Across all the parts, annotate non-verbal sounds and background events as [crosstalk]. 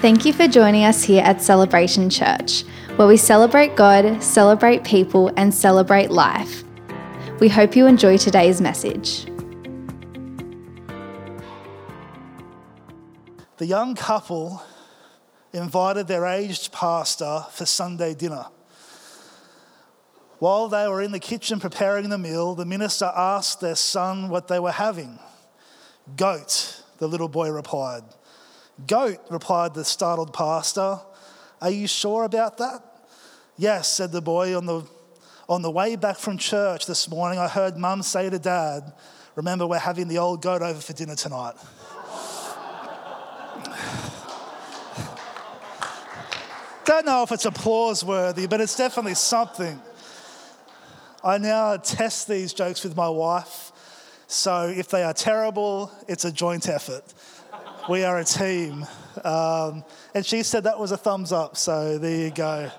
Thank you for joining us here at Celebration Church, where we celebrate God, celebrate people, and celebrate life. We hope you enjoy today's message. The young couple invited their aged pastor for Sunday dinner. While they were in the kitchen preparing the meal, the minister asked their son what they were having. Goat, the little boy replied. Goat, replied the startled pastor. Are you sure about that? Yes, said the boy. On the, on the way back from church this morning, I heard mum say to dad, Remember, we're having the old goat over for dinner tonight. Don't know if it's applause worthy, but it's definitely something. I now test these jokes with my wife. So if they are terrible, it's a joint effort we are a team. Um, and she said that was a thumbs up, so there you go.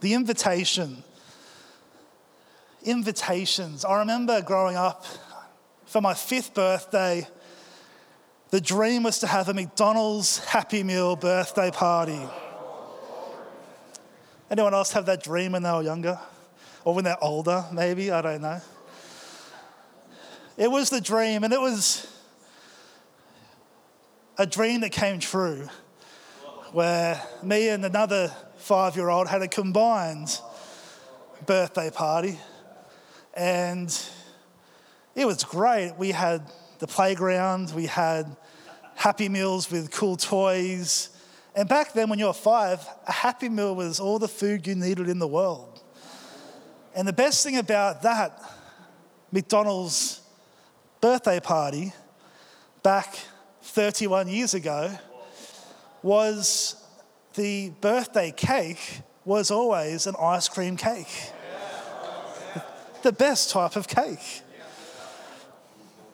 The invitation. Invitations. I remember growing up for my fifth birthday, the dream was to have a McDonald's Happy Meal birthday party. Anyone else have that dream when they were younger? Or when they're older, maybe? I don't know. It was the dream, and it was a dream that came true where me and another five year old had a combined birthday party. And it was great. We had the playground, we had happy meals with cool toys. And back then, when you were five, a happy meal was all the food you needed in the world. And the best thing about that McDonald's birthday party back 31 years ago was the birthday cake was always an ice cream cake. The best type of cake.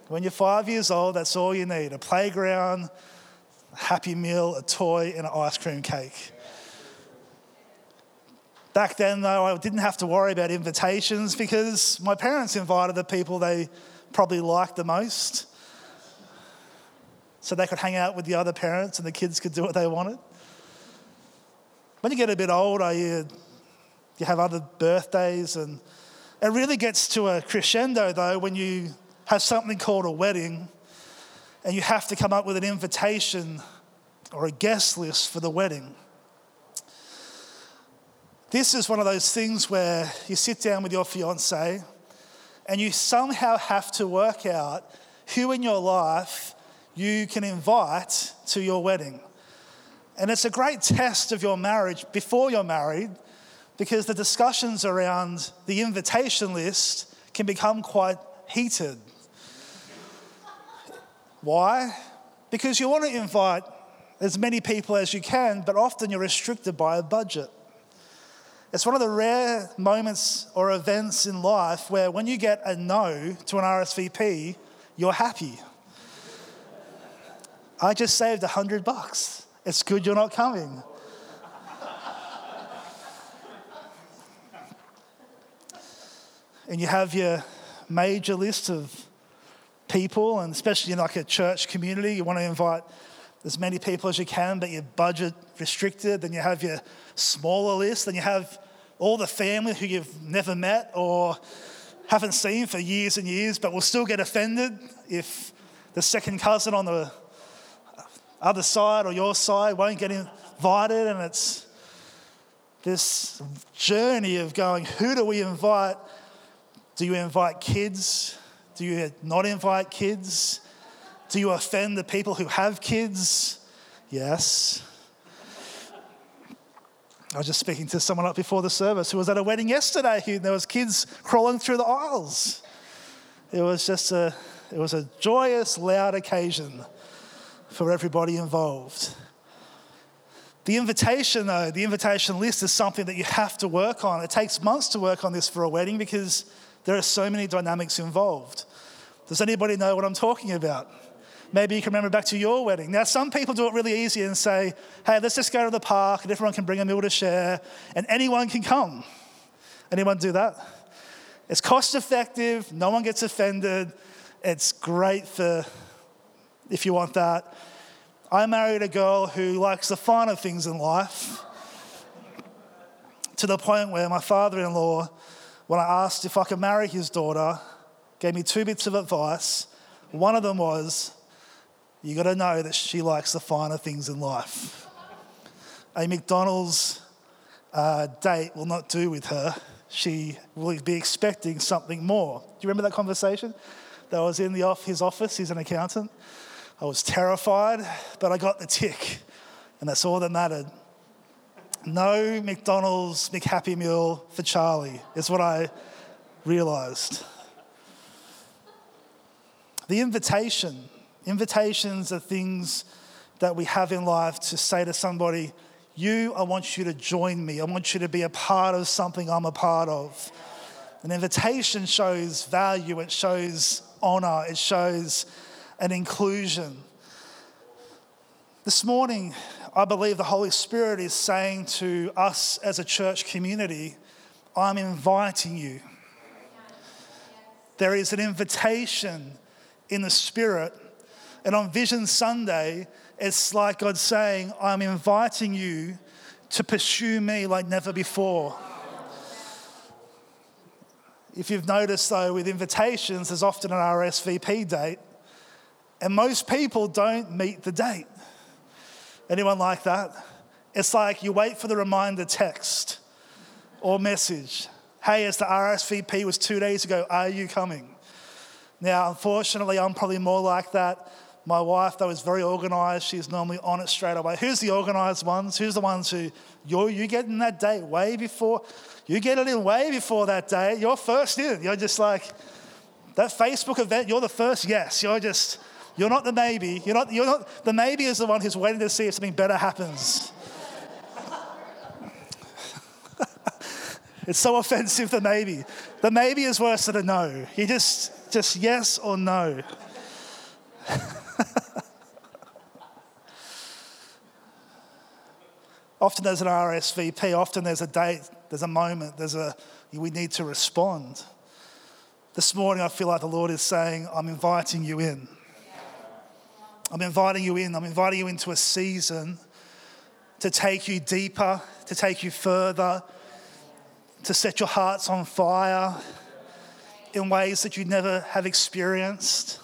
When you're five years old, that's all you need a playground, a happy meal, a toy, and an ice cream cake. Back then, though, I didn't have to worry about invitations because my parents invited the people they probably liked the most so they could hang out with the other parents and the kids could do what they wanted. When you get a bit older, you, you have other birthdays, and it really gets to a crescendo though when you have something called a wedding and you have to come up with an invitation or a guest list for the wedding. This is one of those things where you sit down with your fiance and you somehow have to work out who in your life you can invite to your wedding. And it's a great test of your marriage before you're married because the discussions around the invitation list can become quite heated. Why? Because you want to invite as many people as you can, but often you're restricted by a budget. It's one of the rare moments or events in life where when you get a no to an RSVP, you're happy. I just saved a hundred bucks. It's good you're not coming. and you have your major list of people, and especially in like a church community, you want to invite as many people as you can, but your budget restricted. Then you have your smaller list, then you have all the family who you've never met or haven't seen for years and years, but will still get offended if the second cousin on the other side or your side won't get invited. And it's this journey of going, who do we invite? Do you invite kids? Do you not invite kids? Do you offend the people who have kids? Yes. I was just speaking to someone up before the service who was at a wedding yesterday. and there was kids crawling through the aisles. It was just a, it was a joyous, loud occasion for everybody involved. The invitation, though, the invitation list is something that you have to work on. It takes months to work on this for a wedding because there are so many dynamics involved. Does anybody know what I'm talking about? Maybe you can remember back to your wedding. Now, some people do it really easy and say, hey, let's just go to the park and everyone can bring a meal to share and anyone can come. Anyone do that? It's cost effective, no one gets offended, it's great for if you want that. I married a girl who likes the finer things in life to the point where my father in law, when I asked if I could marry his daughter, gave me two bits of advice. One of them was, You got to know that she likes the finer things in life. A McDonald's uh, date will not do with her. She will be expecting something more. Do you remember that conversation? That was in the off, his office, he's an accountant. I was terrified, but I got the tick, and that's all that mattered. No McDonald's McHappy Meal for Charlie is what I realized. The invitation, invitations are things that we have in life to say to somebody, You, I want you to join me. I want you to be a part of something I'm a part of. An invitation shows value, it shows honor, it shows an inclusion. This morning, I believe the Holy Spirit is saying to us as a church community, I'm inviting you. There is an invitation in the Spirit. And on Vision Sunday, it's like God saying, I'm inviting you to pursue me like never before. If you've noticed, though, with invitations, there's often an RSVP date, and most people don't meet the date. Anyone like that? It's like you wait for the reminder text or message. Hey, as the RSVP was two days ago, are you coming? Now, unfortunately, I'm probably more like that. My wife, though, is very organized. She's normally on it straight away. Who's the organized ones? Who's the ones who you're, you get in that date way before? You get it in way before that date. You're first in. You're just like that Facebook event. You're the first yes. You're just you're not the maybe. You're not. You're not. The maybe is the one who's waiting to see if something better happens. [laughs] it's so offensive. The maybe. The maybe is worse than a no. You just just yes or no. [laughs] often there's an RSVP, often there's a date, there's a moment, there's a, we need to respond. This morning, I feel like the Lord is saying, I'm inviting you in. I'm inviting you in. I'm inviting you into a season to take you deeper, to take you further, to set your hearts on fire in ways that you never have experienced.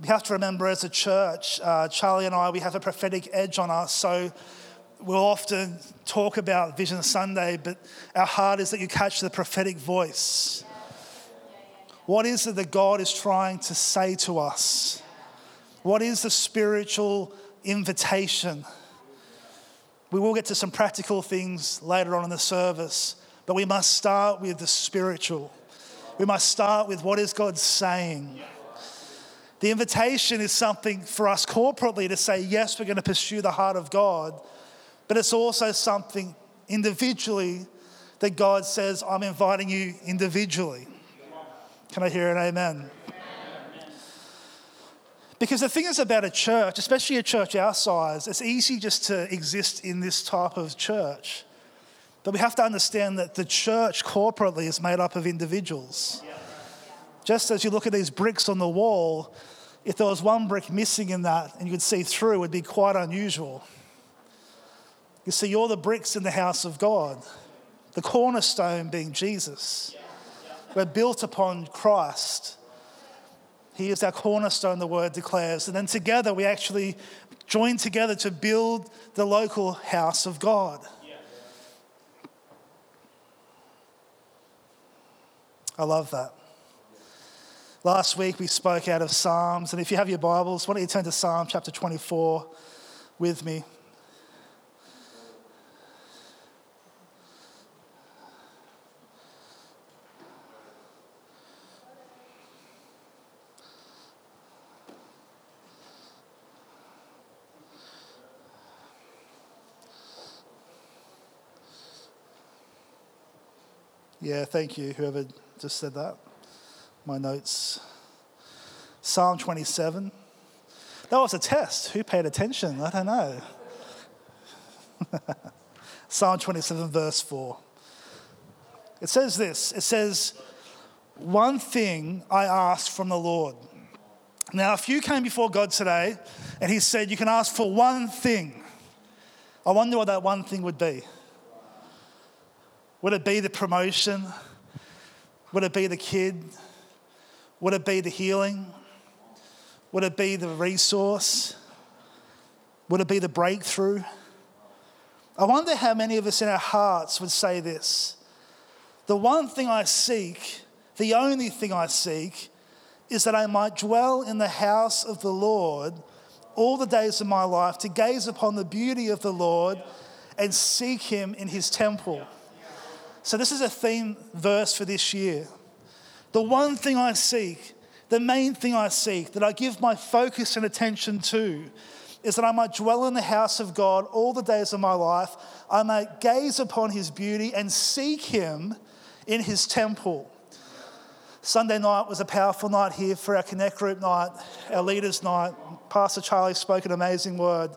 We have to remember as a church, uh, Charlie and I, we have a prophetic edge on us. So we'll often talk about Vision Sunday, but our heart is that you catch the prophetic voice. What is it that God is trying to say to us? What is the spiritual invitation? We will get to some practical things later on in the service, but we must start with the spiritual. We must start with what is God saying. The invitation is something for us corporately to say, yes, we're going to pursue the heart of God, but it's also something individually that God says, I'm inviting you individually. Can I hear an amen? Because the thing is about a church, especially a church our size, it's easy just to exist in this type of church. But we have to understand that the church corporately is made up of individuals. Just as you look at these bricks on the wall, if there was one brick missing in that and you could see through, it would be quite unusual. You see, you're the bricks in the house of God, the cornerstone being Jesus. We're built upon Christ. He is our cornerstone, the word declares. And then together we actually join together to build the local house of God. I love that. Last week we spoke out of Psalms, and if you have your Bibles, why don't you turn to Psalm chapter 24 with me? Yeah, thank you, whoever just said that. My notes. Psalm 27. That was a test. Who paid attention? I don't know. [laughs] Psalm 27, verse 4. It says this it says, One thing I ask from the Lord. Now, if you came before God today And he said, You can ask for one thing. I wonder what that one thing would be. Would it be the promotion? Would it be the kid? Would it be the healing? Would it be the resource? Would it be the breakthrough? I wonder how many of us in our hearts would say this The one thing I seek, the only thing I seek, is that I might dwell in the house of the Lord all the days of my life, to gaze upon the beauty of the Lord and seek Him in His temple. So, this is a theme verse for this year. The one thing I seek, the main thing I seek, that I give my focus and attention to, is that I might dwell in the house of God all the days of my life. I might gaze upon His beauty and seek Him in His temple. Sunday night was a powerful night here for our Connect Group night, our leaders' night. Pastor Charlie spoke an amazing word.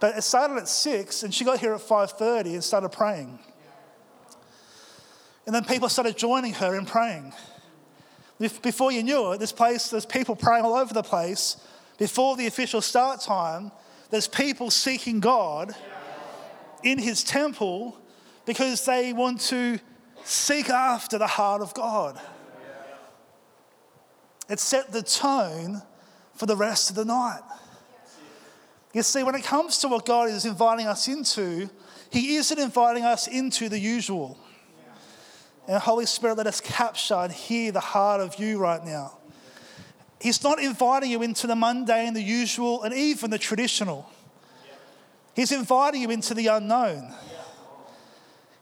But it started at six, and she got here at five thirty and started praying. And then people started joining her in praying. Before you knew it, this place, there's people praying all over the place. Before the official start time, there's people seeking God in His temple because they want to seek after the heart of God. It set the tone for the rest of the night. You see, when it comes to what God is inviting us into, He isn't inviting us into the usual. And Holy Spirit, let us capture and hear the heart of you right now. He's not inviting you into the mundane, the usual, and even the traditional. He's inviting you into the unknown.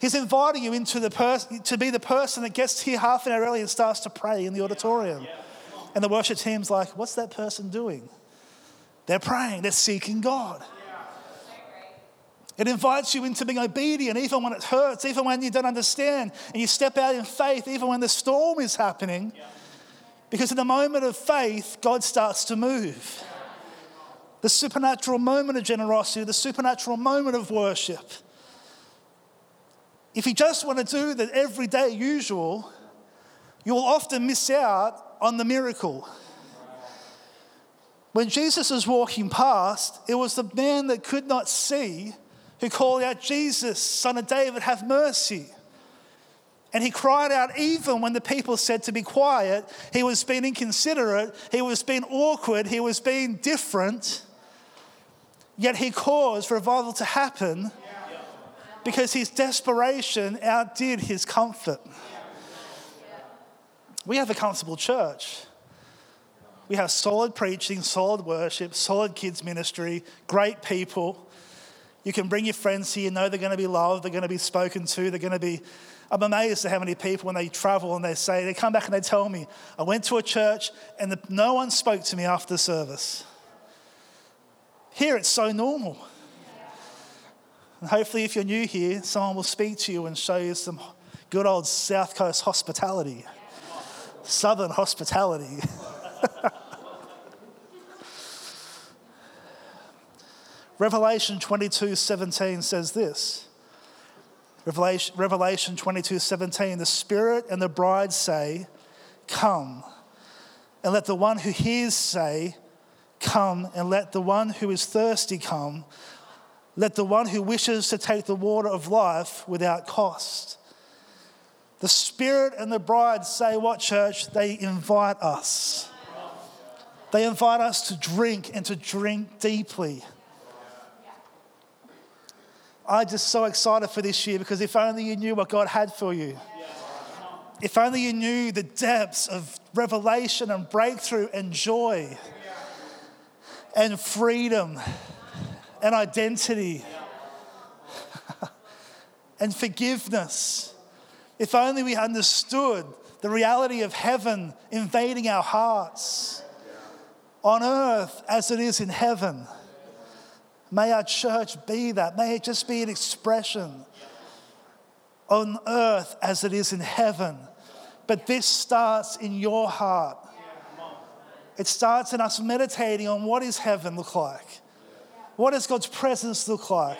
He's inviting you into the pers- to be the person that gets here half an hour early and starts to pray in the auditorium. And the worship team's like, what's that person doing? They're praying, they're seeking God. It invites you into being obedient even when it hurts, even when you don't understand. And you step out in faith even when the storm is happening. Because in the moment of faith, God starts to move. The supernatural moment of generosity, the supernatural moment of worship. If you just want to do the everyday usual, you will often miss out on the miracle. When Jesus was walking past, it was the man that could not see who called out, Jesus, son of David, have mercy. And he cried out even when the people said to be quiet. He was being inconsiderate, he was being awkward, he was being different. Yet he caused revival to happen because his desperation outdid his comfort. We have a comfortable church. We have solid preaching, solid worship, solid kids' ministry, great people. You can bring your friends here, you know they're going to be loved, they're going to be spoken to, they're going to be. I'm amazed at how many people, when they travel and they say, they come back and they tell me, I went to a church and the, no one spoke to me after the service. Here it's so normal. And hopefully, if you're new here, someone will speak to you and show you some good old South Coast hospitality, Southern hospitality. [laughs] Revelation 22 17 says this. Revelation, Revelation 22 17, the Spirit and the bride say, Come. And let the one who hears say, Come. And let the one who is thirsty come. Let the one who wishes to take the water of life without cost. The Spirit and the bride say, What, church? They invite us. They invite us to drink and to drink deeply. I'm just so excited for this year because if only you knew what God had for you. If only you knew the depths of revelation and breakthrough and joy and freedom and identity [laughs] and forgiveness. If only we understood the reality of heaven invading our hearts on earth as it is in heaven. May our church be that. May it just be an expression on earth as it is in heaven. But this starts in your heart. It starts in us meditating on what does heaven look like? What does God's presence look like?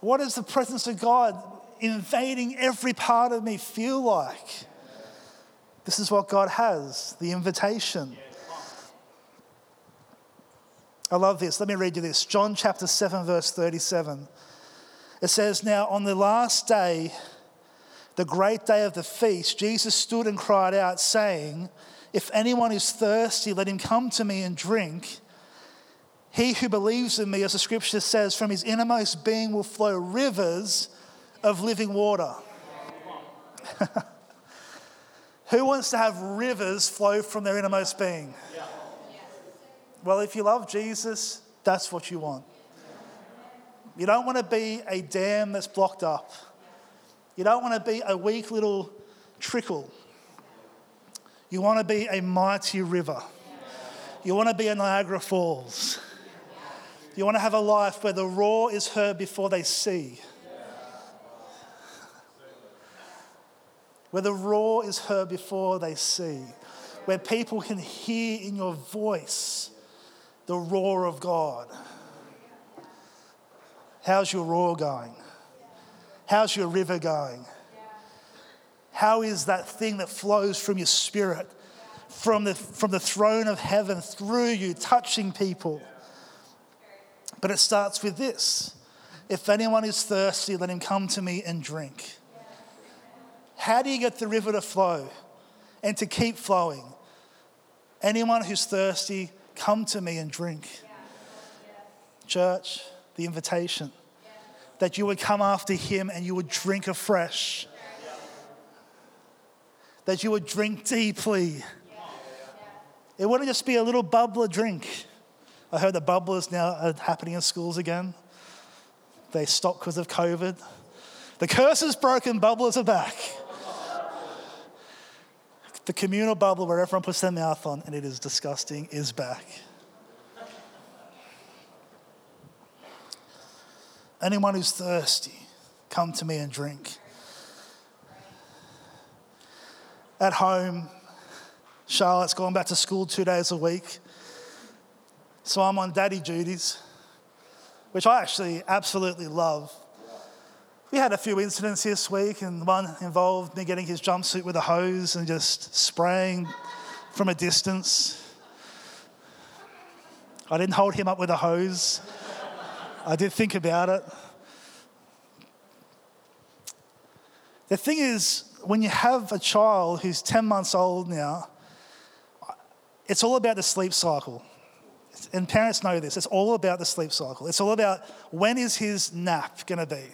What does the presence of God invading every part of me feel like? This is what God has the invitation. I love this. Let me read you this. John chapter 7, verse 37. It says, Now on the last day, the great day of the feast, Jesus stood and cried out, saying, If anyone is thirsty, let him come to me and drink. He who believes in me, as the scripture says, from his innermost being will flow rivers of living water. [laughs] who wants to have rivers flow from their innermost being? Well, if you love Jesus, that's what you want. You don't want to be a dam that's blocked up. You don't want to be a weak little trickle. You want to be a mighty river. You want to be a Niagara Falls. You want to have a life where the roar is heard before they see. Where the roar is heard before they see. Where people can hear in your voice the roar of God. How's your roar going? How's your river going? How is that thing that flows from your spirit, from the, from the throne of heaven through you, touching people? But it starts with this If anyone is thirsty, let him come to me and drink. How do you get the river to flow and to keep flowing? Anyone who's thirsty, come to me and drink. Church, the invitation that you would come after him and you would drink afresh, that you would drink deeply. It wouldn't just be a little bubbler drink. I heard the bubblers now are happening in schools again. They stopped because of COVID. The curse is broken, bubblers are back. The communal bubble where everyone puts their mouth on and it is disgusting is back. Anyone who's thirsty, come to me and drink. At home, Charlotte's going back to school two days a week. So I'm on daddy duties, which I actually absolutely love. We had a few incidents this week, and one involved me getting his jumpsuit with a hose and just spraying from a distance. I didn't hold him up with a hose. I did think about it. The thing is, when you have a child who's 10 months old now, it's all about the sleep cycle. And parents know this. It's all about the sleep cycle. It's all about when is his nap going to be?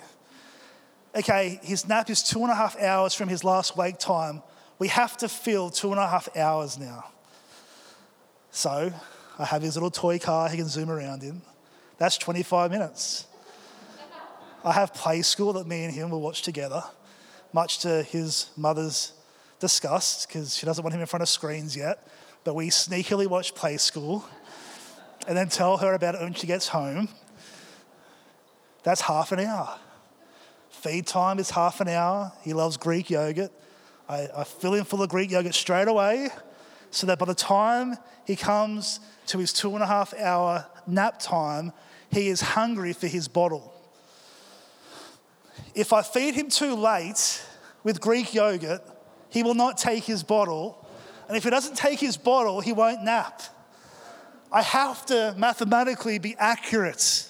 Okay, his nap is two and a half hours from his last wake time. We have to fill two and a half hours now. So I have his little toy car he can zoom around in. That's 25 minutes. I have play school that me and him will watch together, much to his mother's disgust, because she doesn't want him in front of screens yet. But we sneakily watch play school and then tell her about it when she gets home. That's half an hour. Feed time is half an hour. He loves Greek yogurt. I, I fill him full of Greek yogurt straight away so that by the time he comes to his two and a half hour nap time, he is hungry for his bottle. If I feed him too late with Greek yogurt, he will not take his bottle. And if he doesn't take his bottle, he won't nap. I have to mathematically be accurate.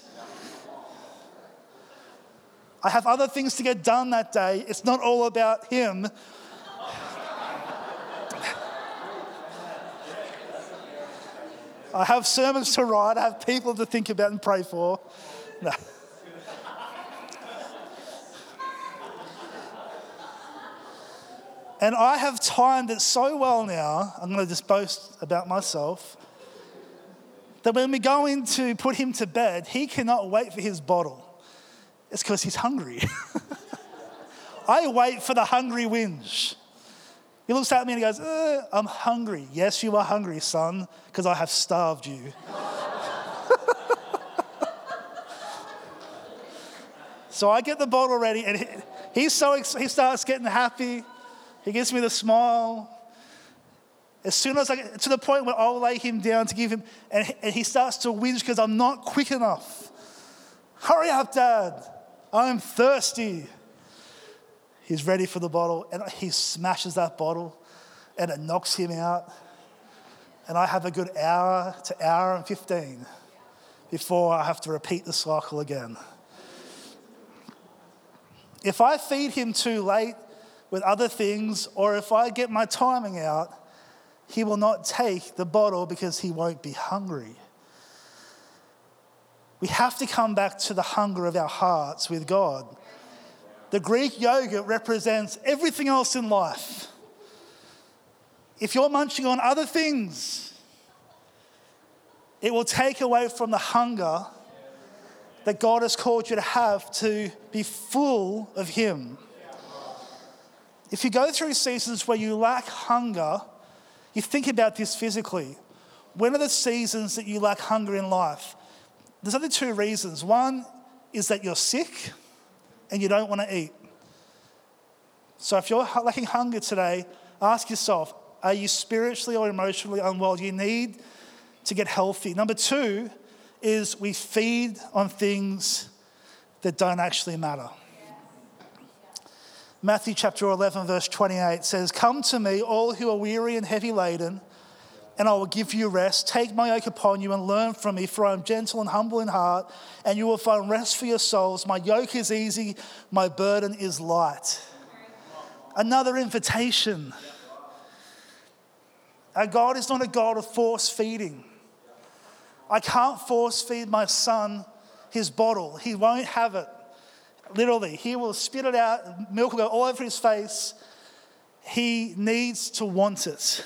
I have other things to get done that day. It's not all about him. I have sermons to write, I have people to think about and pray for. No. And I have timed it so well now, I'm going to just boast about myself, that when we go in to put him to bed, he cannot wait for his bottle. It's because he's hungry. [laughs] I wait for the hungry whinge. He looks at me and he goes, uh, I'm hungry. Yes, you are hungry, son, because I have starved you. [laughs] so I get the bottle ready, and he, he's so he starts getting happy. He gives me the smile. As soon as I get to the point where I'll lay him down to give him, and, and he starts to whinge because I'm not quick enough. Hurry up, Dad. I'm thirsty. He's ready for the bottle, and he smashes that bottle, and it knocks him out. And I have a good hour to hour and 15 before I have to repeat the cycle again. If I feed him too late with other things, or if I get my timing out, he will not take the bottle because he won't be hungry. We have to come back to the hunger of our hearts with God. The Greek yogurt represents everything else in life. If you're munching on other things, it will take away from the hunger that God has called you to have to be full of Him. If you go through seasons where you lack hunger, you think about this physically. When are the seasons that you lack hunger in life? There's only two reasons. One is that you're sick and you don't want to eat. So if you're lacking hunger today, ask yourself are you spiritually or emotionally unwell? You need to get healthy. Number two is we feed on things that don't actually matter. Matthew chapter 11, verse 28 says, Come to me, all who are weary and heavy laden, and I will give you rest. Take my yoke upon you and learn from me, for I am gentle and humble in heart, and you will find rest for your souls. My yoke is easy, my burden is light. Another invitation. Our God is not a God of force feeding. I can't force feed my son his bottle, he won't have it. Literally, he will spit it out, milk will go all over his face. He needs to want it.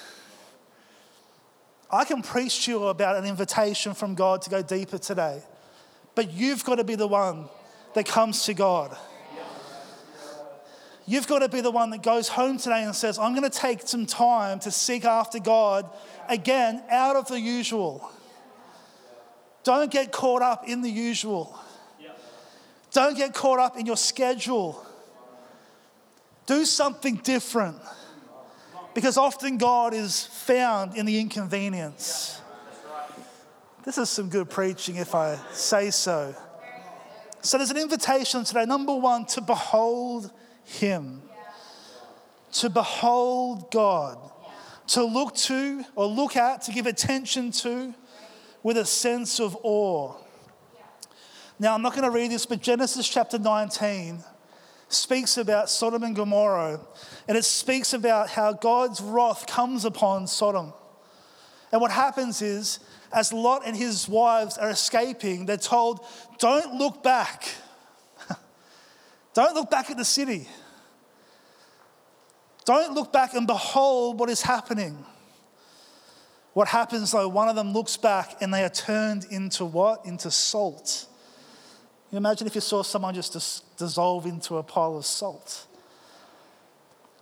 I can preach to you about an invitation from God to go deeper today, but you've got to be the one that comes to God. You've got to be the one that goes home today and says, I'm going to take some time to seek after God again out of the usual. Don't get caught up in the usual. Don't get caught up in your schedule. Do something different. Because often God is found in the inconvenience. This is some good preaching, if I say so. So there's an invitation today. Number one, to behold Him, to behold God, to look to or look at, to give attention to with a sense of awe. Now, I'm not going to read this, but Genesis chapter 19 speaks about Sodom and Gomorrah, and it speaks about how God's wrath comes upon Sodom. And what happens is, as Lot and his wives are escaping, they're told, Don't look back. [laughs] Don't look back at the city. Don't look back and behold what is happening. What happens though, one of them looks back and they are turned into what? Into salt. You imagine if you saw someone just dis- dissolve into a pile of salt.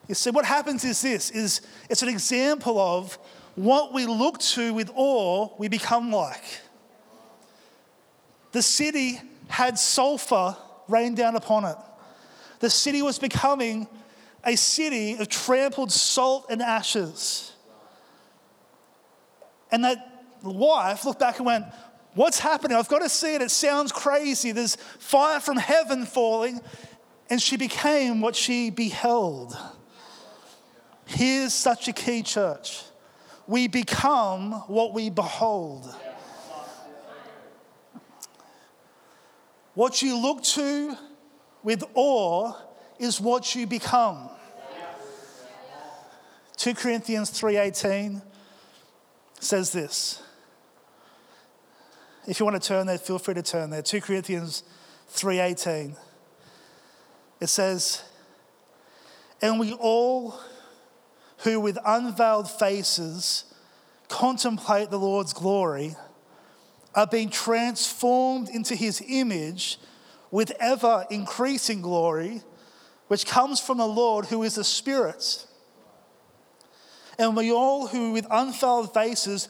You see, what happens is this: is it's an example of what we look to with awe, we become like. The city had sulfur rain down upon it. The city was becoming a city of trampled salt and ashes. And that wife looked back and went, What's happening? I've got to see it. It sounds crazy. There's fire from heaven falling. And she became what she beheld. Here's such a key church. We become what we behold. What you look to with awe is what you become. 2 Corinthians 3:18 says this. If you want to turn there, feel free to turn there. 2 Corinthians 3:18. It says, "And we all who with unveiled faces contemplate the Lord's glory are being transformed into his image with ever increasing glory, which comes from the Lord who is the Spirit. And we all who with unveiled faces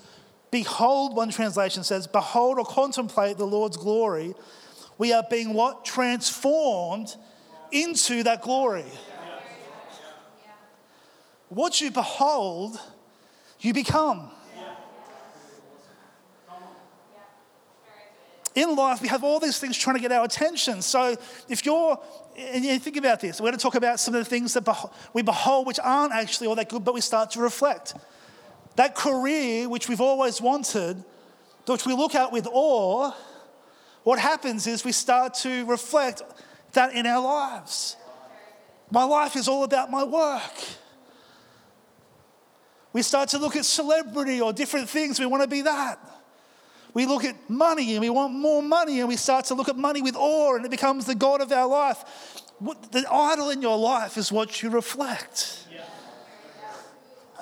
Behold, one translation says, Behold or contemplate the Lord's glory. We are being what? Transformed into that glory. What you behold, you become. In life, we have all these things trying to get our attention. So, if you're, and you think about this, we're going to talk about some of the things that we behold which aren't actually all that good, but we start to reflect. That career which we've always wanted, which we look at with awe, what happens is we start to reflect that in our lives. My life is all about my work. We start to look at celebrity or different things. We want to be that. We look at money and we want more money, and we start to look at money with awe, and it becomes the God of our life. The idol in your life is what you reflect.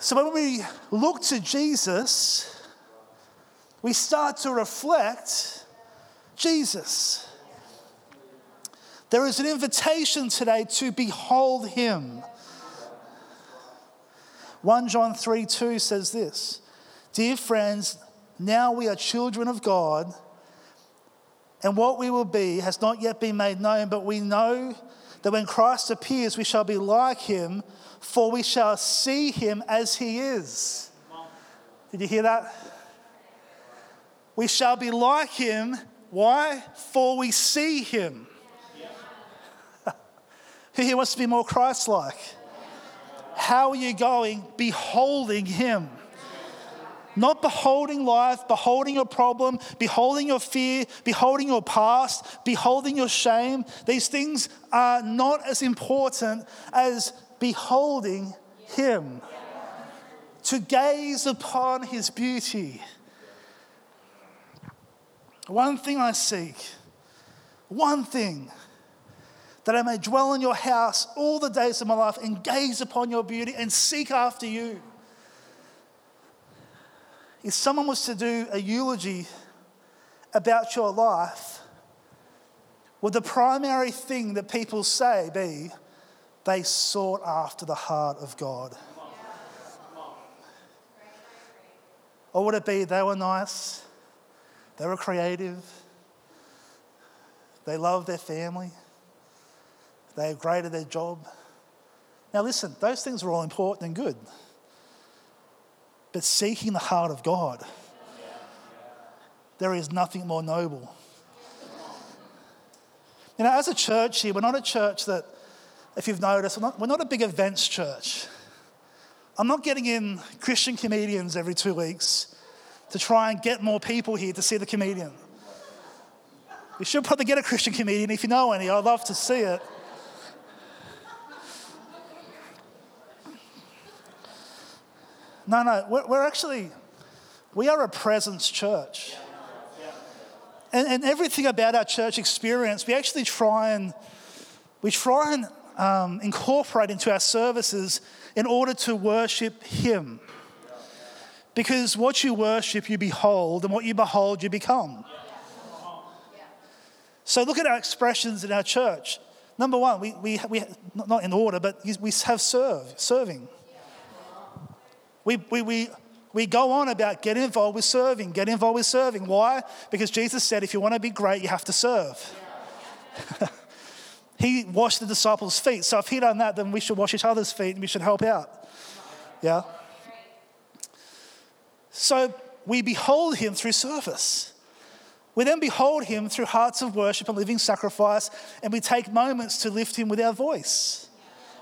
So when we look to Jesus, we start to reflect Jesus. There is an invitation today to behold him. 1 John 3 2 says this Dear friends, now we are children of God, and what we will be has not yet been made known, but we know that when Christ appears, we shall be like him, for we shall see him as he is. Did you hear that? We shall be like him. Why? For we see him. [laughs] Who wants to be more Christ like? How are you going? Beholding him. Not beholding life, beholding your problem, beholding your fear, beholding your past, beholding your shame. These things are not as important as beholding Him. To gaze upon His beauty. One thing I seek, one thing, that I may dwell in your house all the days of my life and gaze upon your beauty and seek after you if someone was to do a eulogy about your life, would the primary thing that people say be they sought after the heart of God? Or would it be they were nice, they were creative, they loved their family, they were great at their job? Now, listen, those things are all important and good but seeking the heart of God. There is nothing more noble. You know, as a church here, we're not a church that, if you've noticed, we're not, we're not a big events church. I'm not getting in Christian comedians every two weeks to try and get more people here to see the comedian. You should probably get a Christian comedian if you know any. I'd love to see it. No, no, we're, we're actually, we are a presence church. And, and, everything about our church experience, we actually try and, we try and um, incorporate into our services in order to worship Him. Because what you worship, you behold, and what you behold, you become. So look at our expressions in our church. Number one, we, we, we not in order, but we have serve, serving. We, we, we, we go on about get involved with serving, get involved with serving. Why? Because Jesus said, if you want to be great, you have to serve. [laughs] he washed the disciples' feet. So if he done that, then we should wash each other's feet and we should help out. Yeah? So we behold him through service. We then behold him through hearts of worship and living sacrifice, and we take moments to lift him with our voice.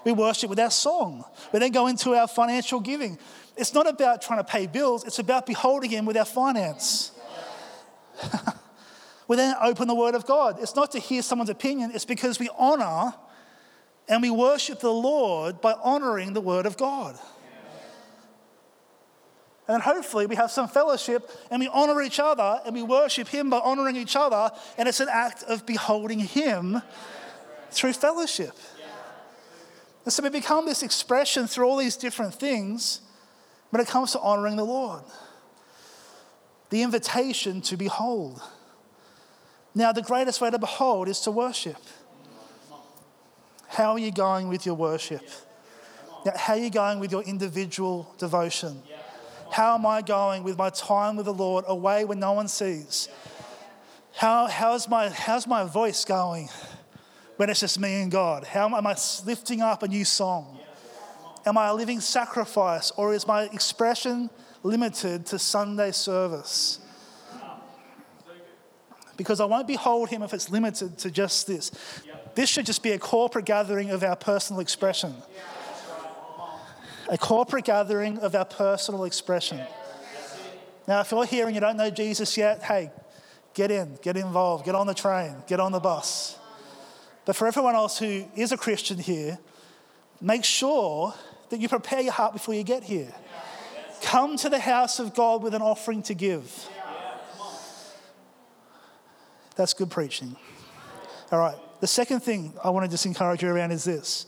We worship with our song. We then go into our financial giving. It's not about trying to pay bills, it's about beholding Him with our finance. [laughs] we then open the Word of God. It's not to hear someone's opinion, it's because we honor and we worship the Lord by honoring the Word of God. And then hopefully we have some fellowship and we honor each other and we worship Him by honoring each other. And it's an act of beholding Him through fellowship. And so we become this expression through all these different things when it comes to honoring the Lord. The invitation to behold. Now, the greatest way to behold is to worship. How are you going with your worship? Now, how are you going with your individual devotion? How am I going with my time with the Lord away when no one sees? How, how's, my, how's my voice going when it's just me and God? How am I lifting up a new song? Am I a living sacrifice or is my expression limited to Sunday service? Because I won't behold him if it's limited to just this. This should just be a corporate gathering of our personal expression. A corporate gathering of our personal expression. Now, if you're here and you don't know Jesus yet, hey, get in, get involved, get on the train, get on the bus. But for everyone else who is a Christian here, make sure that you prepare your heart before you get here. Come to the house of God with an offering to give. That's good preaching. All right. The second thing I want to just encourage you around is this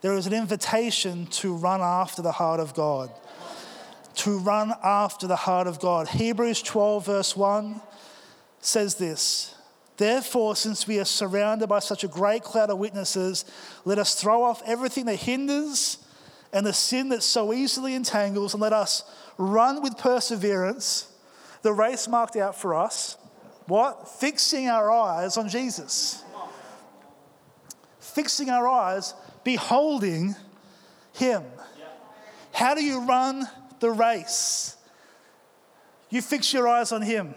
there is an invitation to run after the heart of God. To run after the heart of God. Hebrews 12, verse 1 says this Therefore, since we are surrounded by such a great cloud of witnesses, let us throw off everything that hinders and the sin that so easily entangles, and let us run with perseverance the race marked out for us. What? Fixing our eyes on Jesus. Fixing our eyes, beholding Him. How do you run the race? You fix your eyes on Him,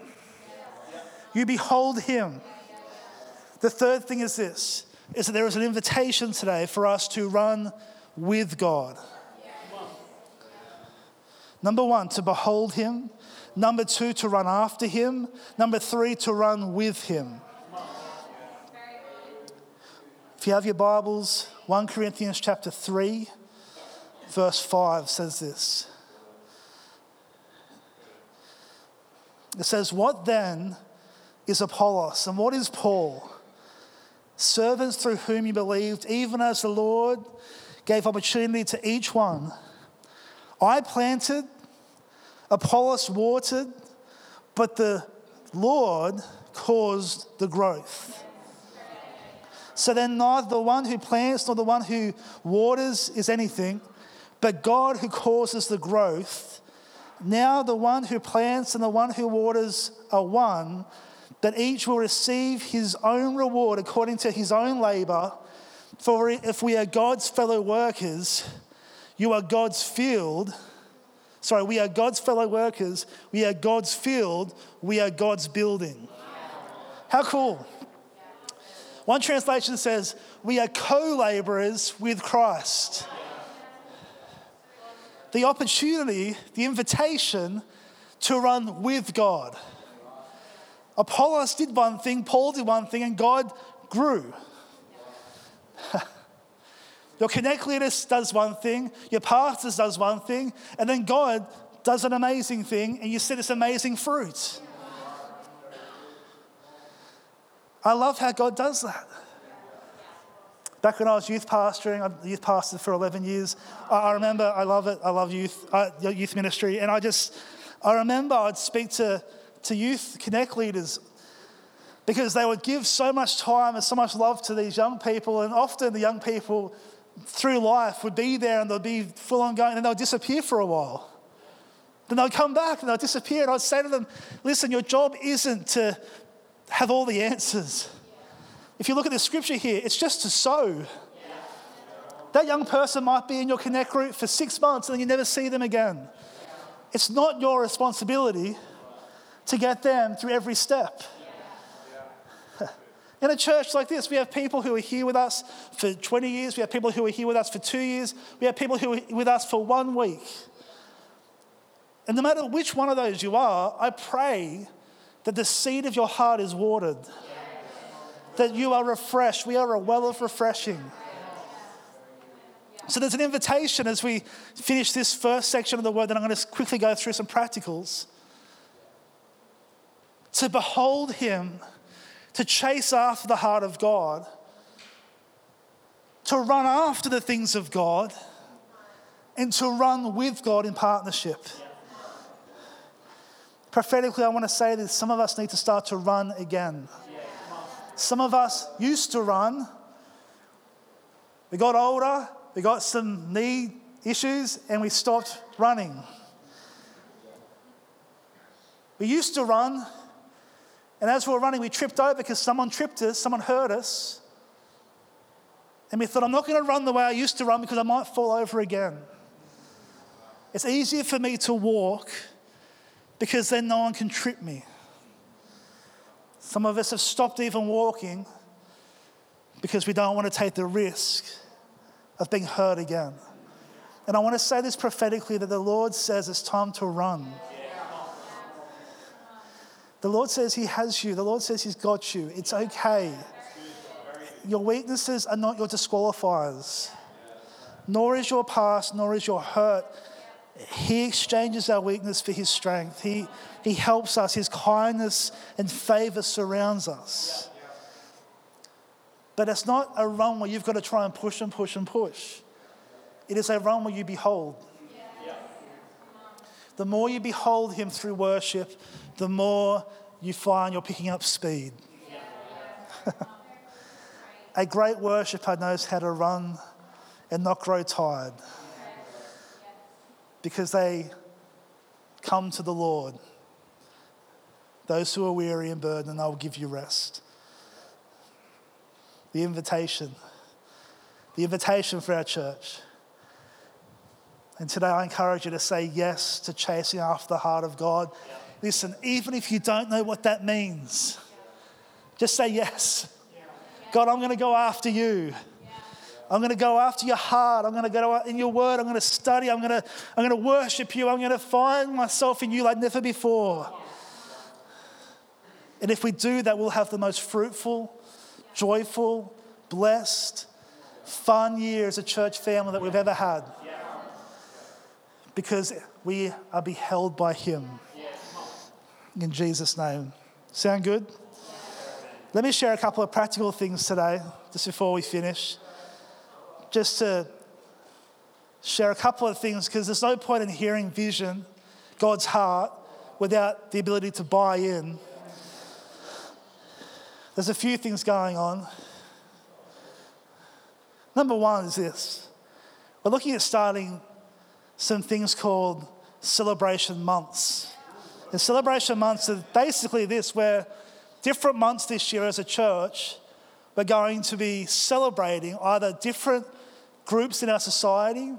you behold Him. The third thing is this is that there is an invitation today for us to run with God. Number one, to behold Him. Number two, to run after Him. Number three, to run with Him. If you have your Bibles, 1 Corinthians chapter 3, verse 5 says this. It says, What then is Apollos and what is Paul? Servants through whom you believed, even as the Lord gave opportunity to each one. I planted, Apollos watered, but the Lord caused the growth. So then, neither the one who plants nor the one who waters is anything, but God who causes the growth. Now, the one who plants and the one who waters are one, that each will receive his own reward according to his own labor. For if we are God's fellow workers, you are God's field Sorry, we are God's fellow workers. We are God's field. We are God's building. How cool. One translation says, We are co laborers with Christ. The opportunity, the invitation to run with God. Apollos did one thing, Paul did one thing, and God grew. [laughs] Your connect leader does one thing, your pastors does one thing, and then God does an amazing thing, and you see this amazing fruit. I love how God does that. Back when I was youth pastoring, I youth pastor for 11 years. I, remember, I love it. I love youth, uh, youth ministry. And I just, I remember I'd speak to, to youth connect leaders because they would give so much time and so much love to these young people. And often the young people through life would be there and they'll be full on going and they'll disappear for a while. Then they'll come back and they'll disappear. And I'd say to them, listen, your job isn't to have all the answers. If you look at the scripture here, it's just to sow. That young person might be in your connect group for six months and then you never see them again. It's not your responsibility to get them through every step. In a church like this, we have people who are here with us for 20 years, we have people who are here with us for two years, we have people who are with us for one week. And no matter which one of those you are, I pray that the seed of your heart is watered, that you are refreshed. We are a well of refreshing. So there's an invitation as we finish this first section of the word that I'm going to quickly go through some practicals. To behold him to chase after the heart of God, to run after the things of God, and to run with God in partnership. Prophetically, I want to say that some of us need to start to run again. Some of us used to run. We got older, we got some knee issues, and we stopped running. We used to run, and as we were running, we tripped over because someone tripped us, someone hurt us. And we thought, I'm not going to run the way I used to run because I might fall over again. It's easier for me to walk because then no one can trip me. Some of us have stopped even walking because we don't want to take the risk of being hurt again. And I want to say this prophetically that the Lord says it's time to run. The Lord says He has you. The Lord says He's got you. It's okay. Your weaknesses are not your disqualifiers, nor is your past, nor is your hurt. He exchanges our weakness for His strength. He, he helps us. His kindness and favor surrounds us. But it's not a run where you've got to try and push and push and push. It is a run where you behold. The more you behold Him through worship, the more you find you're picking up speed. [laughs] a great worshiper knows how to run and not grow tired because they come to the Lord. Those who are weary and burdened, I will give you rest. The invitation, the invitation for our church. And today I encourage you to say yes to chasing after the heart of God. Yeah. Listen, even if you don't know what that means, just say yes. God, I'm going to go after you. I'm going to go after your heart. I'm going to go in your word. I'm going to study. I'm going to, I'm going to worship you. I'm going to find myself in you like never before. And if we do that, we'll have the most fruitful, joyful, blessed, fun year as a church family that we've ever had. Because we are beheld by Him. In Jesus' name. Sound good? Let me share a couple of practical things today, just before we finish. Just to share a couple of things, because there's no point in hearing vision, God's heart, without the ability to buy in. There's a few things going on. Number one is this we're looking at starting some things called celebration months. The celebration months are basically this, where different months this year as a church, we're going to be celebrating either different groups in our society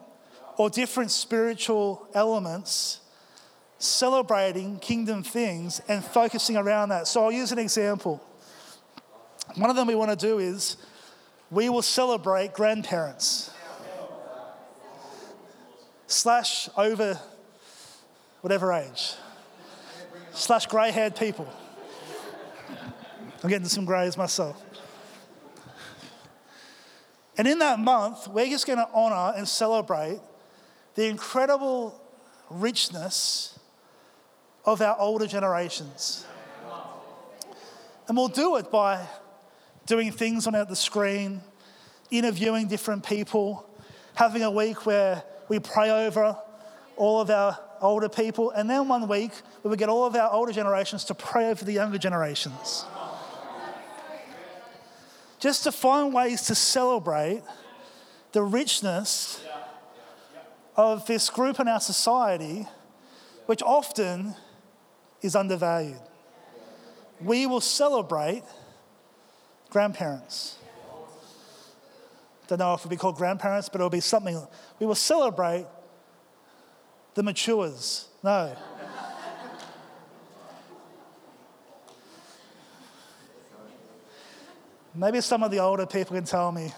or different spiritual elements, celebrating kingdom things and focusing around that. So I'll use an example. One of them we want to do is we will celebrate grandparents slash over whatever age slash grey haired people. I'm getting some greys myself. And in that month, we're just going to honour and celebrate the incredible richness of our older generations. And we'll do it by doing things on the screen, interviewing different people, having a week where we pray over all of our older people, and then one week we would get all of our older generations to pray over the younger generations. Just to find ways to celebrate the richness of this group in our society, which often is undervalued. We will celebrate grandparents. Don't know if it'll be called grandparents, but it'll be something. We will celebrate the matures. No. Maybe some of the older people can tell me.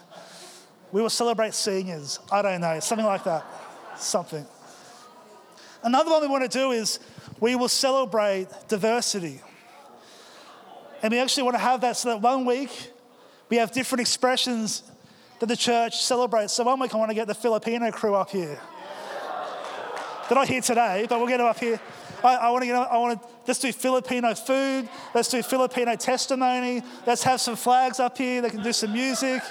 We will celebrate seniors. I don't know, something like that. Something. Another one we want to do is we will celebrate diversity. And we actually want to have that so that one week we have different expressions that the church celebrates. So one week I want to get the Filipino crew up here. They're not here today, but we'll get them up here. I, I want to get. I want to let's do Filipino food. Let's do Filipino testimony. Let's have some flags up here. They can do some music.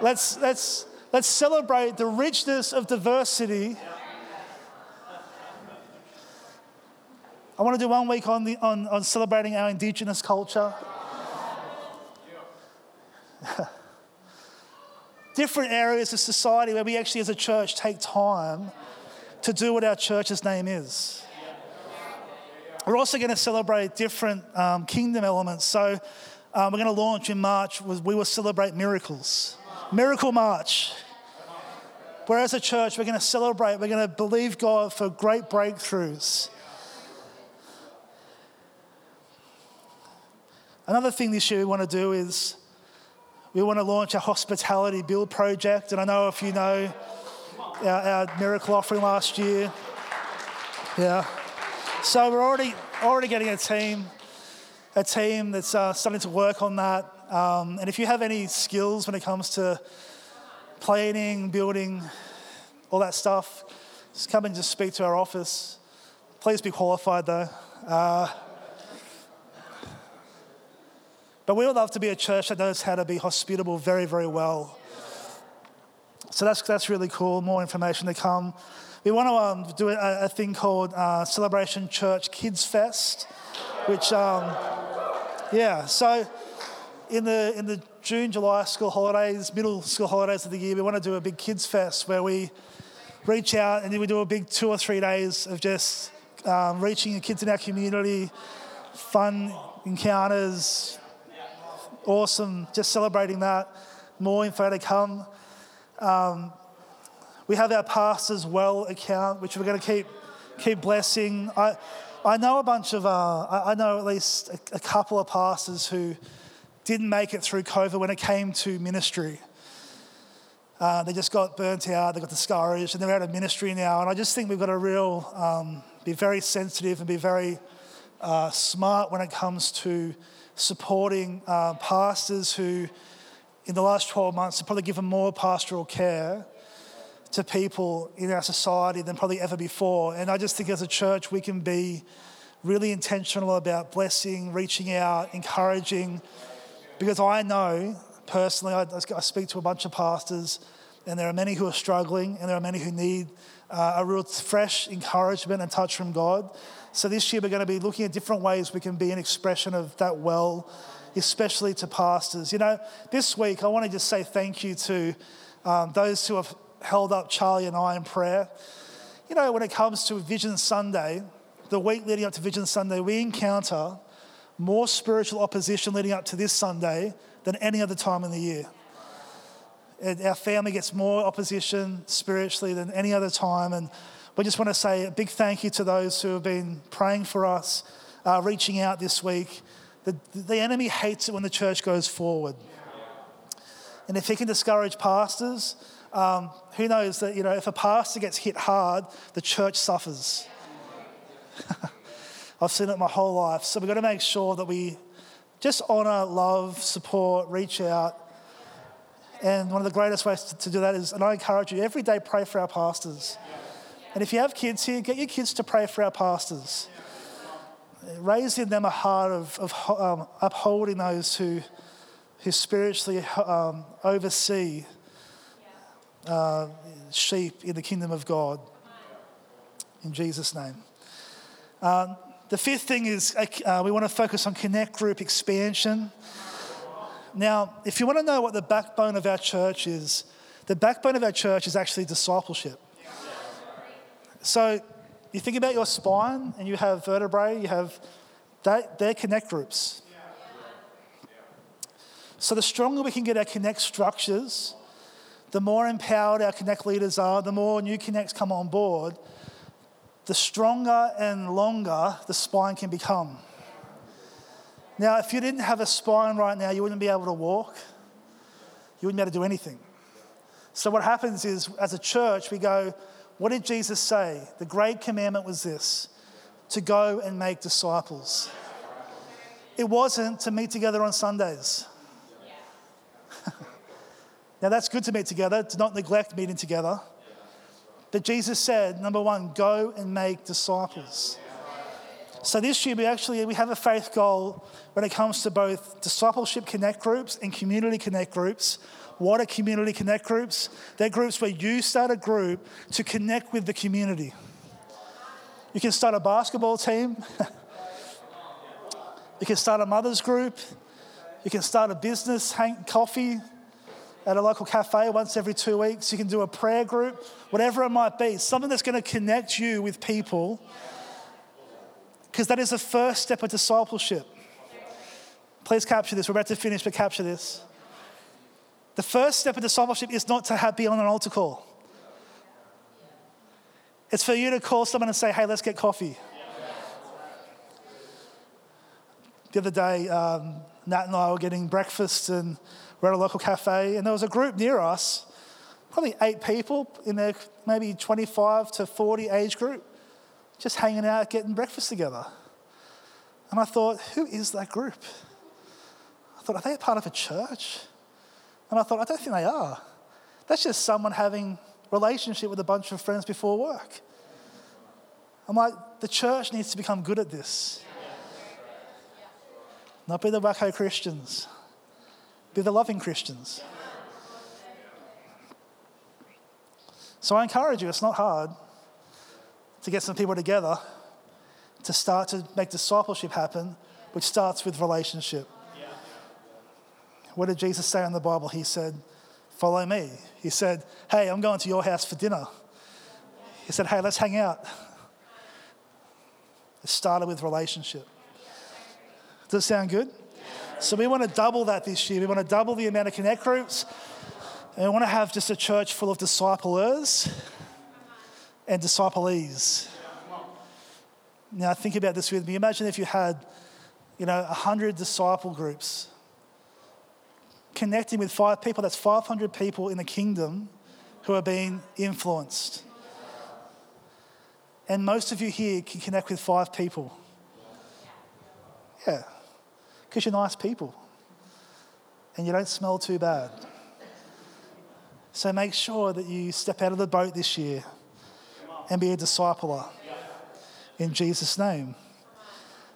Let's let's let's celebrate the richness of diversity. I want to do one week on, the, on, on celebrating our indigenous culture. [laughs] Different areas of society where we actually, as a church, take time to do what our church's name is. We're also going to celebrate different um, kingdom elements. So um, we're going to launch in March. We will celebrate miracles. Miracle March. Where as a church, we're going to celebrate, we're going to believe God for great breakthroughs. Another thing this year we want to do is we want to launch a hospitality build project. And I know if you know our, our miracle offering last year. Yeah. So we're already, already getting a team a team that's uh, starting to work on that. Um, and if you have any skills when it comes to planning, building, all that stuff, just come and just speak to our office. Please be qualified though. Uh, but we would love to be a church that knows how to be hospitable very, very well. So that's, that's really cool. More information to come. We want to um, do a, a, thing called uh, Celebration Church Kids Fest, which, um, yeah, so in the, in the June, July school holidays, middle school holidays of the year, we want to do a big kids fest where we reach out and then we do a big two or three days of just um, reaching the kids in our community, fun encounters, awesome, just celebrating that. More info to come. Um, we have our Pastors Well account, which we're going to keep keep blessing. I, I know a bunch of, uh, I know at least a, a, couple of pastors who didn't make it through COVID when it came to ministry. Uh, they just got burnt out, they got discouraged, and they're out of ministry now. And I just think we've got to real um, be very sensitive and be very uh, smart when it comes to supporting uh, pastors who, in the last 12 months, have probably given more pastoral care to people in our society than probably ever before. And I just think as a church, we can be really intentional about blessing, reaching out, encouraging, because I know personally, I, I speak to a bunch of pastors, and there are many who are struggling, and there are many who need uh, a real fresh encouragement and touch from God. So this year, we're going to be looking at different ways we can be an expression of that well, especially to pastors. You know, this week, I want to just say thank you to um, those who have held up Charlie and I in prayer. You know, when it comes to Vision Sunday, the week leading up to Vision Sunday, we encounter more spiritual opposition leading up to this Sunday than any other time in the year. And our family gets more opposition spiritually than any other time. And we just want to say a big thank you to those who have been praying for us, uh, reaching out this week. The, the enemy hates it when the church goes forward. And if he can discourage pastors, um, who knows that, you know, if a pastor gets hit hard, the church suffers. [laughs] I've seen it my whole life. So we've got to make sure that we just honor, love, support, reach out. And one of the greatest ways to do that is, and I encourage you, every day pray for our pastors. And if you have kids here, get your kids to pray for our pastors. Raise in them a heart of, of um, upholding those who, who spiritually um, oversee uh, sheep in the kingdom of God. In Jesus' name. Um, the fifth thing is uh, we want to focus on connect group expansion. Now, if you want to know what the backbone of our church is, the backbone of our church is actually discipleship. So you think about your spine and you have vertebrae, you have that, they're connect groups. So the stronger we can get our connect structures, the more empowered our Connect leaders are, the more new Connects come on board, the stronger and longer the spine can become. Now, if you didn't have a spine right now, you wouldn't be able to walk, you wouldn't be able to do anything. So, what happens is, as a church, we go, What did Jesus say? The great commandment was this to go and make disciples. It wasn't to meet together on Sundays. [laughs] Now, that's good to meet together, to not neglect meeting together. But Jesus said, number one, go and make disciples. So this year we actually we have a faith goal when it comes to both discipleship connect groups and community connect groups. What are community connect groups? They're groups where you start a group to connect with the community. You can start a basketball team. [laughs] you can start a mother's group. You can start a business, hang, coffee, at a local cafe once every two weeks. You can do a prayer group, whatever it might be, something that's going to connect you with people, because that is the first step of discipleship. Please capture this. We're about to finish, but capture this. The first step of discipleship is not to have, be on an altar call. It's for you to call someone and say, hey, let's get coffee. The other day, um, Nat and I were getting breakfast, and we're at a local cafe, and there was a group near us, probably eight people in their maybe 25 to 40 age group, just hanging out, getting breakfast together. And I thought, who is that group? I thought, are they a part of a church? And I thought, I don't think they are. That's just someone having relationship with a bunch of friends before work. I'm like, the church needs to become good at this. Not be the wacko Christians, be the loving Christians. So I encourage you, it's not hard to get some people together to start to make discipleship happen, which starts with relationship. What did Jesus say in the Bible? He said, Follow me. He said, Hey, I'm going to your house for dinner. He said, Hey, let's hang out. It started with relationship. Does it sound good? So we want to double that this year. We want to double the amount of connect groups. And we want to have just a church full of disciplers and disciplees. Now think about this with me. Imagine if you had, you know, 100 disciple groups connecting with five people. That's 500 people in the kingdom who are being influenced. And most of you here can connect with five people. Yeah, because you're nice people and you don't smell too bad. So make sure that you step out of the boat this year and be a discipler in Jesus' name.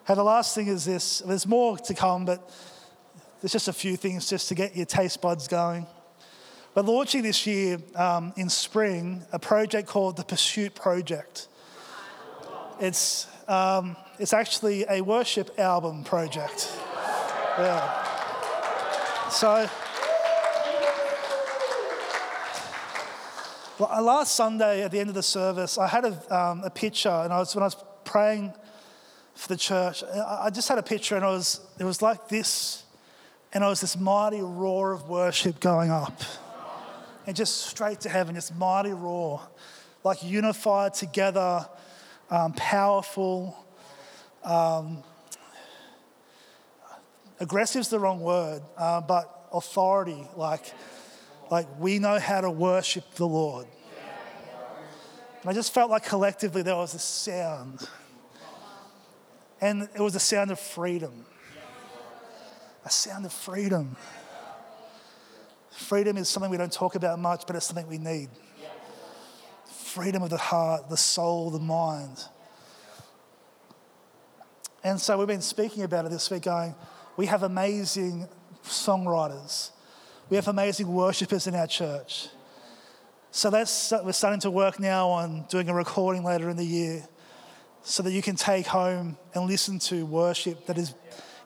And the last thing is this there's more to come, but there's just a few things just to get your taste buds going. We're launching this year um, in spring a project called the Pursuit Project. It's, um, it's actually a worship album project. Yeah. So, last Sunday at the end of the service, I had a, um, a picture, and I was, when I was praying for the church, I just had a picture, and it was, it was like this, and it was this mighty roar of worship going up, and just straight to heaven, this mighty roar, like unified together, um, powerful. Um, aggressive is the wrong word, uh, but authority, like, like we know how to worship the Lord. And I just felt like collectively there was a sound. And it was a sound of freedom. A sound of freedom. Freedom is something we don't talk about much, but it's something we need. Freedom of the heart, the soul, the mind. And so we've been speaking about it this week, going, we have amazing songwriters, we have amazing worshippers in our church. So that's, we're starting to work now on doing a recording later in the year so that you can take home and listen to worship that is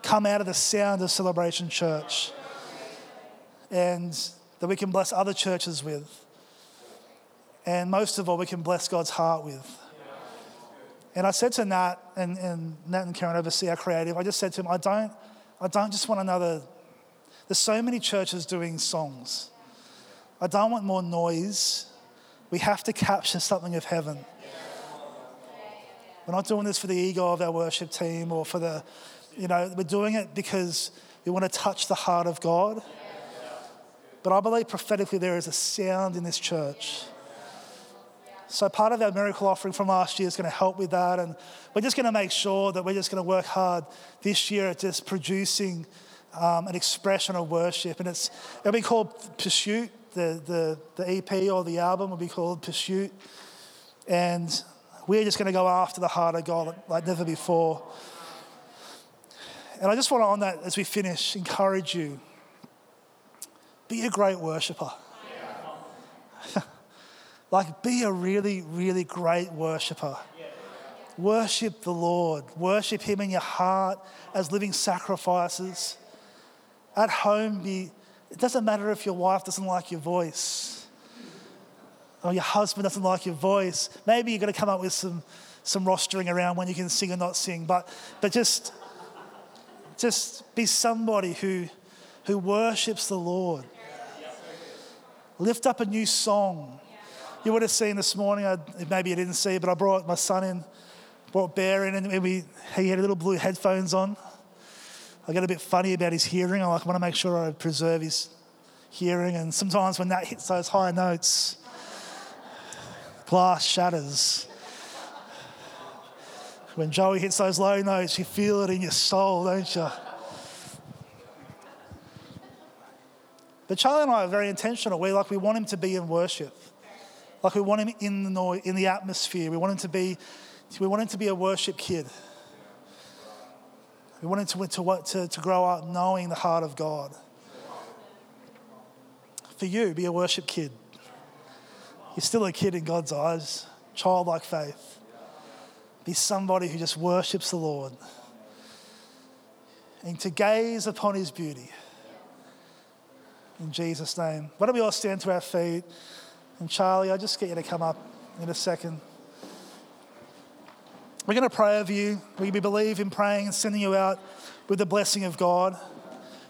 come out of the sound of Celebration Church and that we can bless other churches with. And most of all, we can bless God's heart with. And I said to Nat, and, and Nat and Karen oversee our creative, I just said to him, I don't, I don't just want another, there's so many churches doing songs. I don't want more noise. We have to capture something of heaven. We're not doing this for the ego of our worship team or for the, you know, we're doing it because we want to touch the heart of God. But I believe prophetically there is a sound in this church. So part of our miracle offering from last year is going to help with that. And we're just going to make sure that we're just going to work hard this year at just producing um, an expression of worship. And it's, it'll be called Pursuit the, the, the EP or the album will be called Pursuit. And we're just going to go after the heart of God like never before. And I just want to, on that, as we finish, encourage you be a great worshiper. [laughs] like, be a really, really great worshiper. Worship the Lord. Worship Him in your heart as living sacrifices. At home, be it doesn't matter if your wife doesn't like your voice or your husband doesn't like your voice. Maybe you're going to come up with some, some rostering around when you can sing or not sing, but, but just, just be somebody who, who worships the Lord. Lift up a new song. You would have seen this morning, I, maybe you didn't see, but I brought my son in, brought Bear in, and we, he had little blue headphones on. I get a bit funny about his hearing. I like, want to make sure I preserve his hearing. And sometimes when that hits those high notes, glass shatters. When Joey hits those low notes, you feel it in your soul, don't you? But Charlie and I are very intentional. We like we want him to be in worship. Like we want him in the noise, in the atmosphere. We want him to be, we want him to be a worship kid. We want him to, to, to, to grow up knowing the heart of God. For you, be a worship kid. You're still a kid in God's eyes, childlike faith. Be somebody who just worships the Lord and to gaze upon his beauty. In Jesus' name. Why don't we all stand to our feet? And Charlie, I'll just get you to come up in a second. We're going to pray over you. We believe in praying and sending you out with the blessing of God.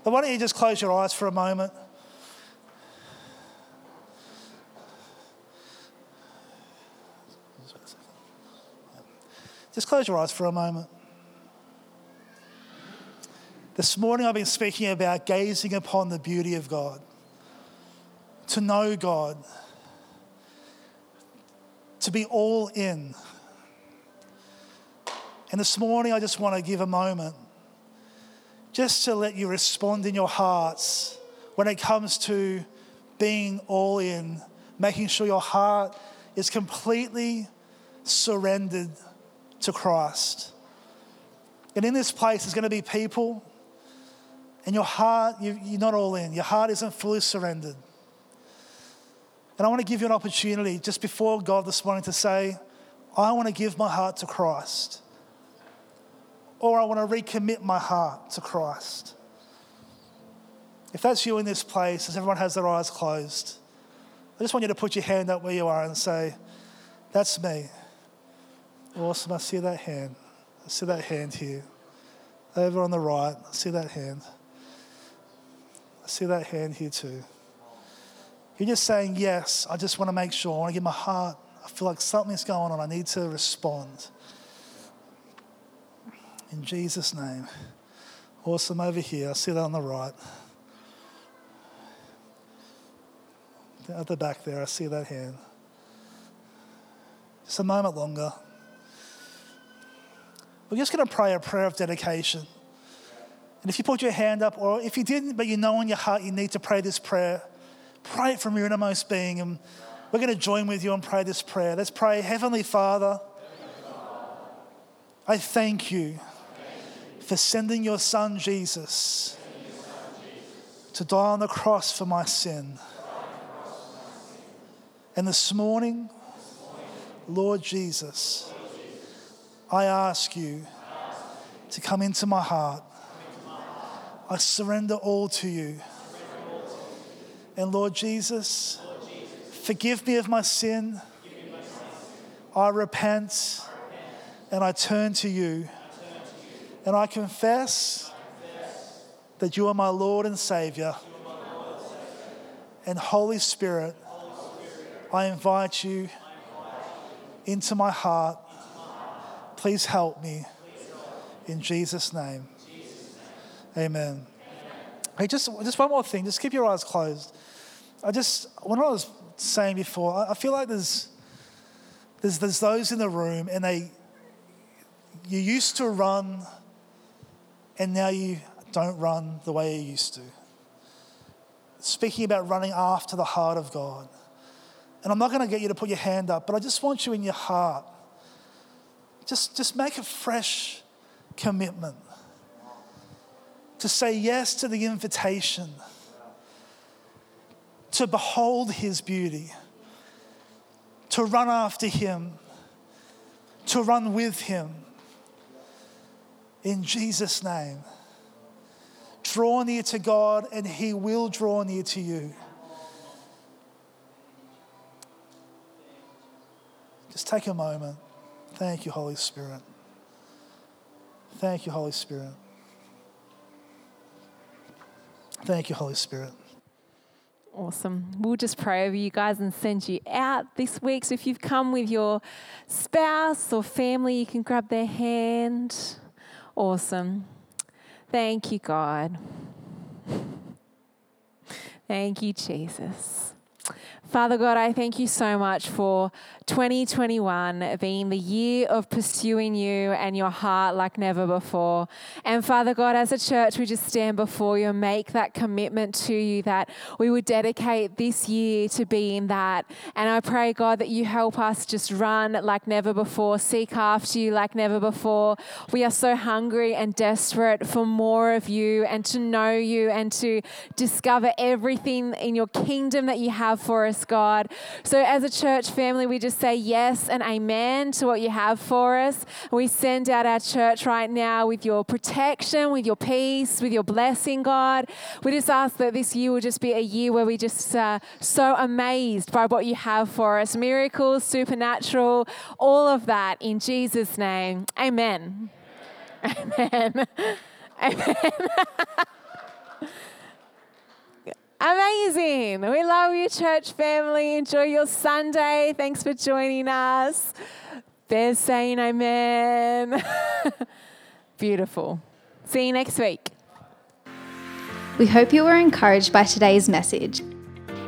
But why don't you just close your eyes for a moment? Just close your eyes for a moment. This morning I've been speaking about gazing upon the beauty of God, to know God, to be all in. And this morning I just want to give a moment just to let you respond in your hearts when it comes to being all in, making sure your heart is completely surrendered to Christ. And in this place, there's going to be people, and your heart, you, you're not all in. Your heart isn't fully surrendered. And I want to give you an opportunity just before God this morning to say, I want to give my heart to Christ. Or I want to recommit my heart to Christ. If that's you in this place, as everyone has their eyes closed, I just want you to put your hand up where you are and say, That's me. Awesome. I see that hand. I see that hand here. Over on the right, I see that hand. I see that hand here too. You're just saying, Yes, I just want to make sure. I want to give my heart. I feel like something's going on. I need to respond. In Jesus' name. Awesome over here. I see that on the right. At the back there, I see that hand. Just a moment longer. We're just going to pray a prayer of dedication. And if you put your hand up, or if you didn't, but you know in your heart you need to pray this prayer, pray it from your innermost being. And we're going to join with you and pray this prayer. Let's pray Heavenly Father, I thank you for sending your Son Jesus to die on the cross for my sin. And this morning, Lord Jesus, I ask you to come into my heart. I surrender all to you. And Lord Jesus, forgive me of my sin. I repent and I turn to you. And I confess that you are my Lord and Savior. And Holy Spirit, I invite you into my heart Please help me. In Jesus' name. Amen. Hey, just, just one more thing. Just keep your eyes closed. I just, when I was saying before, I feel like there's, there's, there's those in the room and they, you used to run and now you don't run the way you used to. Speaking about running after the heart of God. And I'm not going to get you to put your hand up, but I just want you in your heart just, just make a fresh commitment to say yes to the invitation to behold his beauty, to run after him, to run with him. In Jesus' name. Draw near to God, and he will draw near to you. Just take a moment. Thank you, Holy Spirit. Thank you, Holy Spirit. Thank you, Holy Spirit. Awesome. We'll just pray over you guys and send you out this week. So if you've come with your spouse or family, you can grab their hand. Awesome. Thank you, God. Thank you, Jesus. Father God, I thank you so much for 2021 being the year of pursuing you and your heart like never before. And Father God, as a church, we just stand before you and make that commitment to you that we would dedicate this year to being that. And I pray, God, that you help us just run like never before, seek after you like never before. We are so hungry and desperate for more of you and to know you and to discover everything in your kingdom that you have for us, God. So as a church family, we just say yes and amen to what you have for us. We send out our church right now with your protection, with your peace, with your blessing, God. We just ask that this year will just be a year where we just uh, so amazed by what you have for us miracles, supernatural, all of that in Jesus' name. Amen. [laughs] Amen. [laughs] Amen. [laughs] Amazing. We love you, church family. Enjoy your Sunday. Thanks for joining us. They're saying amen. [laughs] Beautiful. See you next week. We hope you were encouraged by today's message.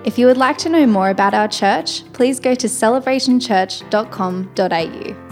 If you would like to know more about our church, please go to celebrationchurch.com.au.